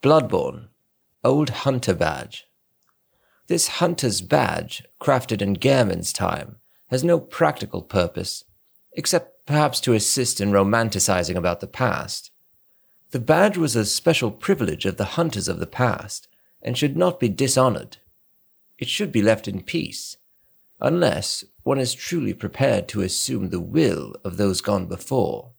Bloodborne, Old Hunter Badge. This hunter's badge, crafted in Gehrman's time, has no practical purpose, except perhaps to assist in romanticizing about the past. The badge was a special privilege of the hunters of the past, and should not be dishonored. It should be left in peace, unless one is truly prepared to assume the will of those gone before.